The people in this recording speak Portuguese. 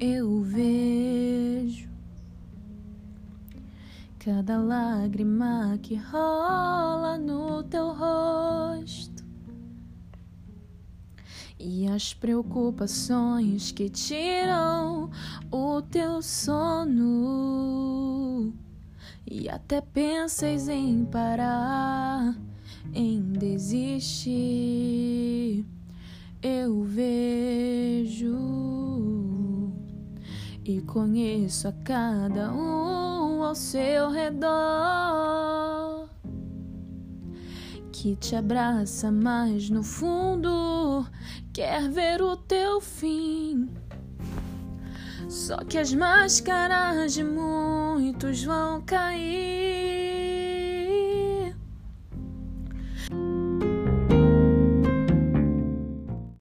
eu vejo cada lágrima que rola no teu rosto e as preocupações que tiram o teu sono e até pensas em parar, em desistir. Eu vejo e conheço a cada um ao seu redor que te abraça, mas no fundo quer ver o teu fim. Só que as máscaras de muitos vão cair.